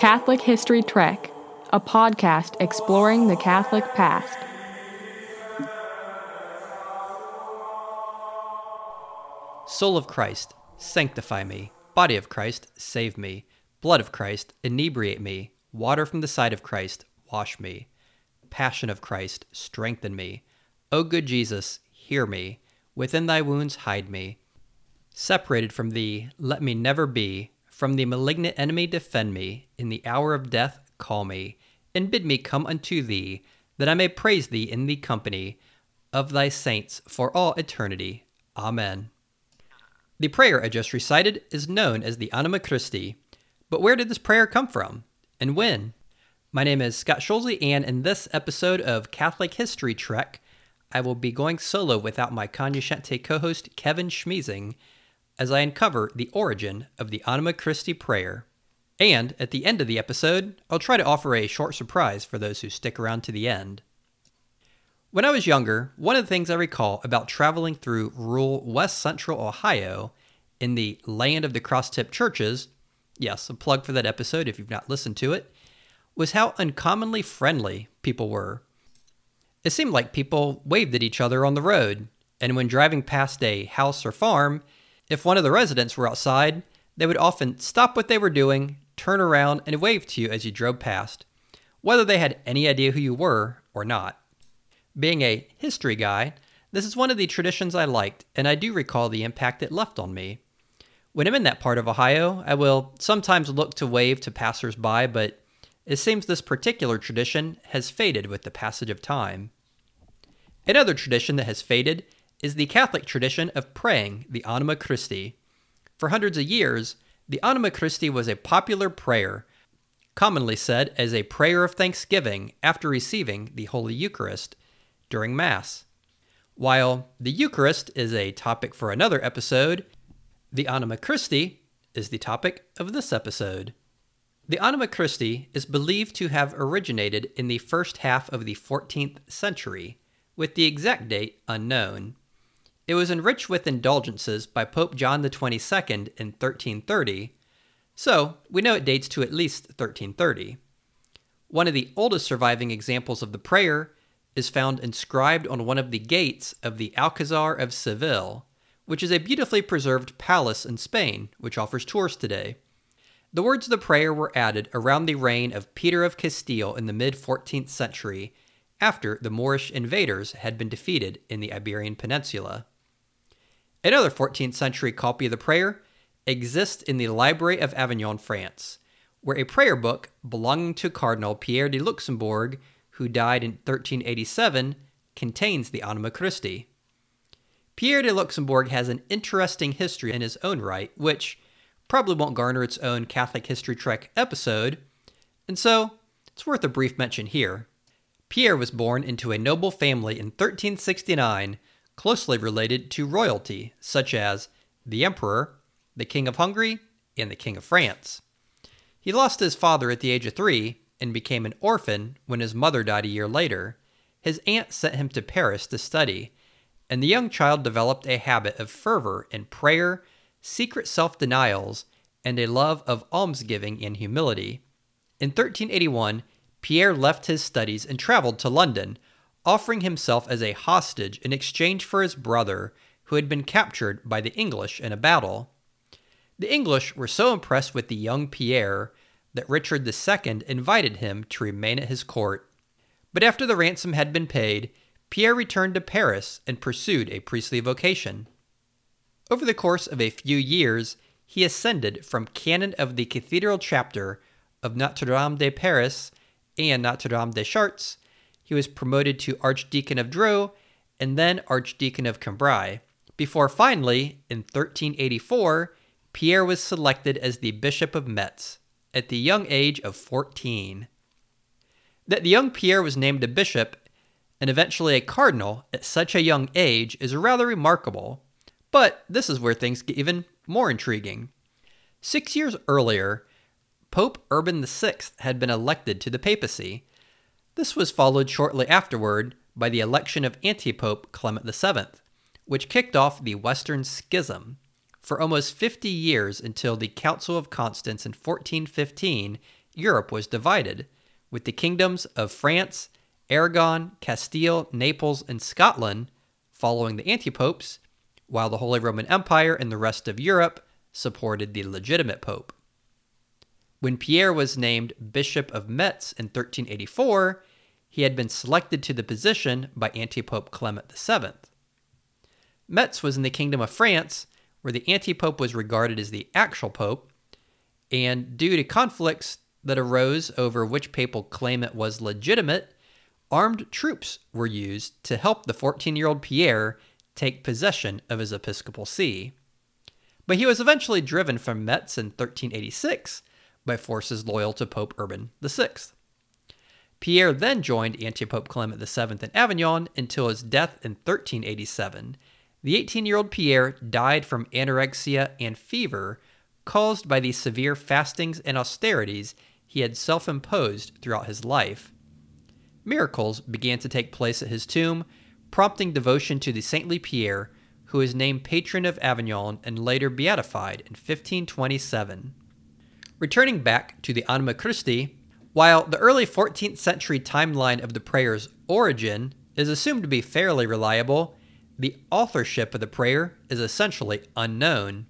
Catholic History Trek, a podcast exploring the Catholic past. Soul of Christ, sanctify me. Body of Christ, save me. Blood of Christ, inebriate me. Water from the side of Christ, wash me. Passion of Christ, strengthen me. O good Jesus, hear me. Within thy wounds hide me. Separated from thee, let me never be. From the malignant enemy defend me. In the hour of death, call me. And bid me come unto thee, that I may praise thee in the company of thy saints for all eternity. Amen. The prayer I just recited is known as the Anima Christi. But where did this prayer come from? And when? My name is Scott Scholze, and in this episode of Catholic History Trek, I will be going solo without my cognoscente co host Kevin Schmiesing as I uncover the origin of the Anima Christi prayer. And at the end of the episode, I'll try to offer a short surprise for those who stick around to the end. When I was younger, one of the things I recall about traveling through rural west central Ohio in the land of the cross tip churches, yes, a plug for that episode if you've not listened to it, was how uncommonly friendly people were. It seemed like people waved at each other on the road, and when driving past a house or farm, if one of the residents were outside, they would often stop what they were doing, turn around, and wave to you as you drove past, whether they had any idea who you were or not. Being a history guy, this is one of the traditions I liked, and I do recall the impact it left on me. When I'm in that part of Ohio, I will sometimes look to wave to passersby, but it seems this particular tradition has faded with the passage of time. Another tradition that has faded is the Catholic tradition of praying the Anima Christi. For hundreds of years, the Anima Christi was a popular prayer, commonly said as a prayer of thanksgiving after receiving the Holy Eucharist during Mass. While the Eucharist is a topic for another episode, the Anima Christi is the topic of this episode. The Anima Christi is believed to have originated in the first half of the 14th century, with the exact date unknown. It was enriched with indulgences by Pope John XXII in 1330, so we know it dates to at least 1330. One of the oldest surviving examples of the prayer is found inscribed on one of the gates of the Alcazar of Seville, which is a beautifully preserved palace in Spain, which offers tours today. The words of the prayer were added around the reign of Peter of Castile in the mid 14th century, after the Moorish invaders had been defeated in the Iberian Peninsula. Another 14th century copy of the prayer exists in the Library of Avignon, France, where a prayer book belonging to Cardinal Pierre de Luxembourg, who died in 1387, contains the Anima Christi. Pierre de Luxembourg has an interesting history in his own right, which probably won't garner its own Catholic History Trek episode, and so it's worth a brief mention here. Pierre was born into a noble family in 1369, closely related to royalty, such as the Emperor, the King of Hungary, and the King of France. He lost his father at the age of three and became an orphan when his mother died a year later. His aunt sent him to Paris to study, and the young child developed a habit of fervor in prayer secret self denials, and a love of almsgiving and humility. In 1381, Pierre left his studies and traveled to London, offering himself as a hostage in exchange for his brother, who had been captured by the English in a battle. The English were so impressed with the young Pierre that Richard II invited him to remain at his court. But after the ransom had been paid, Pierre returned to Paris and pursued a priestly vocation. Over the course of a few years, he ascended from canon of the cathedral chapter of Notre Dame de Paris and Notre Dame des Chartres. He was promoted to Archdeacon of Dreux and then Archdeacon of Cambrai, before finally, in 1384, Pierre was selected as the Bishop of Metz at the young age of 14. That the young Pierre was named a bishop and eventually a cardinal at such a young age is rather remarkable but this is where things get even more intriguing. Six years earlier, Pope Urban VI had been elected to the papacy. This was followed shortly afterward by the election of antipope Clement VII, which kicked off the Western Schism. For almost 50 years until the Council of Constance in 1415 Europe was divided, with the kingdoms of France, Aragon, Castile, Naples, and Scotland following the antipopes, while the Holy Roman Empire and the rest of Europe supported the legitimate pope. When Pierre was named Bishop of Metz in 1384, he had been selected to the position by Antipope Clement VII. Metz was in the Kingdom of France, where the antipope was regarded as the actual pope, and due to conflicts that arose over which papal claimant was legitimate, armed troops were used to help the 14 year old Pierre take possession of his episcopal see. But he was eventually driven from Metz in 1386 by forces loyal to Pope Urban VI. Pierre then joined anti-Pope Clement VII in Avignon until his death in 1387. The 18 year old Pierre died from anorexia and fever caused by the severe fastings and austerities he had self imposed throughout his life. Miracles began to take place at his tomb, prompting devotion to the saintly Pierre, who was named patron of Avignon and later beatified in 1527. Returning back to the Anima Christi, while the early 14th century timeline of the prayer's origin is assumed to be fairly reliable, the authorship of the prayer is essentially unknown.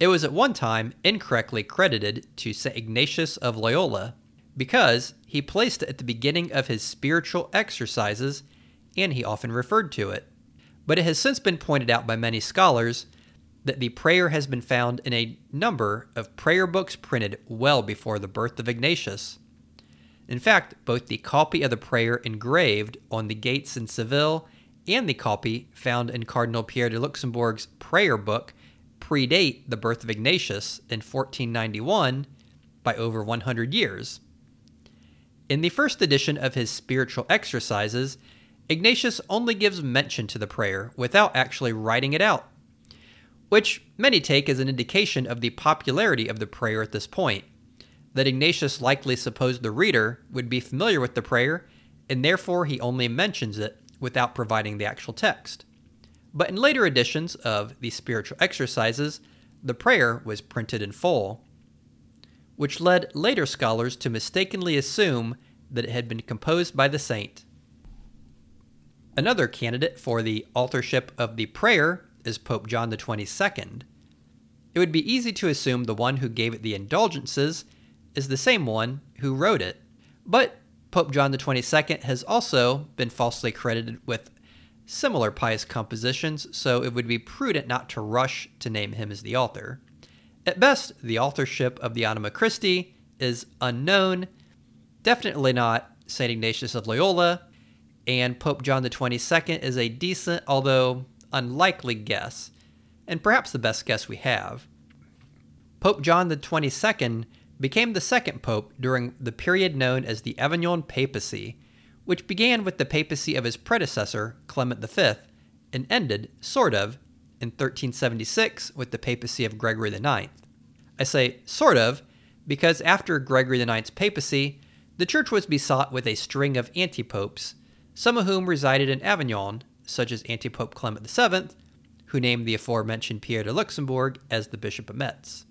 It was at one time incorrectly credited to St. Ignatius of Loyola because he placed it at the beginning of his spiritual exercises and he often referred to it. But it has since been pointed out by many scholars that the prayer has been found in a number of prayer books printed well before the birth of Ignatius. In fact, both the copy of the prayer engraved on the gates in Seville and the copy found in Cardinal Pierre de Luxembourg's prayer book predate the birth of Ignatius in 1491 by over 100 years. In the first edition of his spiritual exercises, Ignatius only gives mention to the prayer without actually writing it out, which many take as an indication of the popularity of the prayer at this point that Ignatius likely supposed the reader would be familiar with the prayer, and therefore he only mentions it without providing the actual text. But in later editions of the spiritual exercises, the prayer was printed in full, which led later scholars to mistakenly assume that it had been composed by the saint. Another candidate for the authorship of the prayer is Pope John 22nd. It would be easy to assume the one who gave it the indulgences is the same one who wrote it. But Pope John XXII has also been falsely credited with similar pious compositions, so it would be prudent not to rush to name him as the author. At best, the authorship of the Anima Christi is unknown, definitely not St. Ignatius of Loyola, and Pope John XXII is a decent, although unlikely guess, and perhaps the best guess we have. Pope John XXII became the second pope during the period known as the Avignon Papacy, which began with the papacy of his predecessor, Clement V, and ended, sort of, in 1376 with the papacy of Gregory IX. I say sort of because after Gregory IX's papacy, the church was besought with a string of antipopes, some of whom resided in Avignon, such as Antipope Clement VII, who named the aforementioned Pierre de Luxembourg as the Bishop of Metz.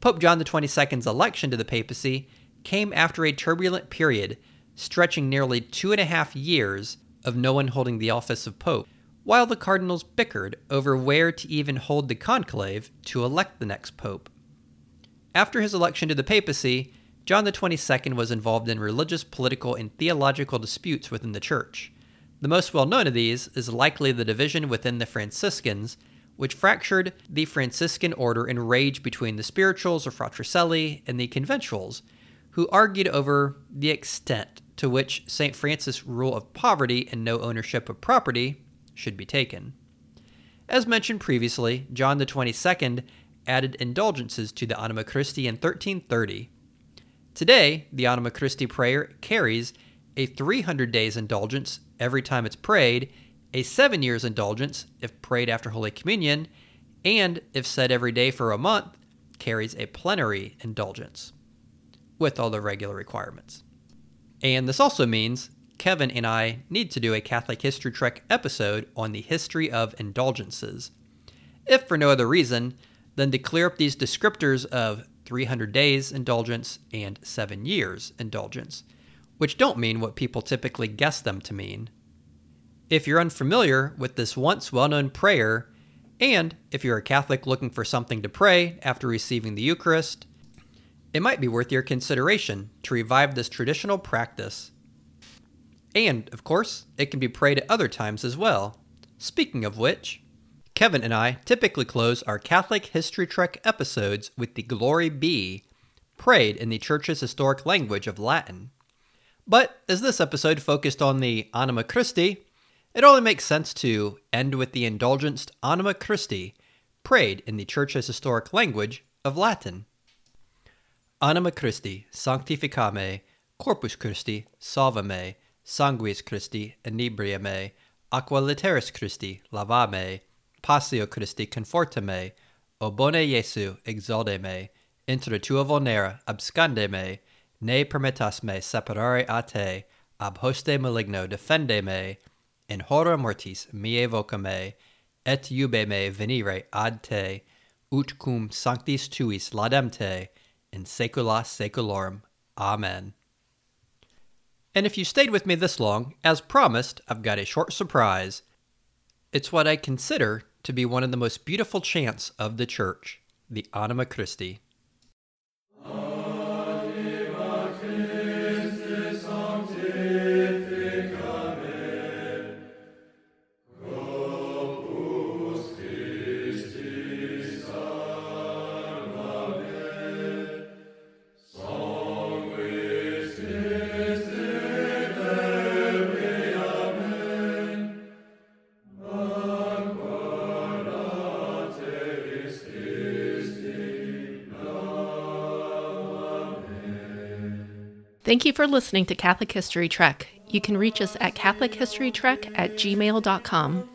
Pope John XXII's election to the papacy came after a turbulent period stretching nearly two and a half years of no one holding the office of pope, while the cardinals bickered over where to even hold the conclave to elect the next pope. After his election to the papacy, John XXII was involved in religious, political, and theological disputes within the church. The most well known of these is likely the division within the Franciscans which fractured the Franciscan order in rage between the spirituals or Fratricelli and the conventuals, who argued over the extent to which St. Francis' rule of poverty and no ownership of property should be taken. As mentioned previously, John the 22nd added indulgences to the Anima Christi in 1330. Today, the Anima Christi prayer carries a 300 days indulgence every time it's prayed a seven years indulgence if prayed after Holy Communion, and if said every day for a month, carries a plenary indulgence with all the regular requirements. And this also means Kevin and I need to do a Catholic History Trek episode on the history of indulgences. If for no other reason than to clear up these descriptors of 300 days indulgence, and 7 years indulgence, which don't mean what people typically guess them to mean. If you're unfamiliar with this once well known prayer, and if you're a Catholic looking for something to pray after receiving the Eucharist, it might be worth your consideration to revive this traditional practice. And, of course, it can be prayed at other times as well. Speaking of which, Kevin and I typically close our Catholic History Trek episodes with the Glory Be, prayed in the Church's historic language of Latin. But as this episode focused on the Anima Christi, it only makes sense to end with the indulgenced Anima Christi, prayed in the Church's historic language of Latin. Anima Christi, sanctifica me, Corpus Christi, salva me, sanguis Christi, inebria me, aqua lateris Christi, lava me, passio Christi, conforta me, o bone Jesu, exaudi me, inter tua vulnera, absconde me, ne permittas me separare a te, ab hoste maligno defende me, in hora mortis meae voca me, et iube me venire ad te, ut cum sanctis tuis laudem te, in saecula saeculorum. Amen. And if you stayed with me this long, as promised, I've got a short surprise. It's what I consider to be one of the most beautiful chants of the Church, the Anima Christi. Thank you for listening to Catholic History Trek. You can reach us at CatholicHistoryTrek at gmail.com.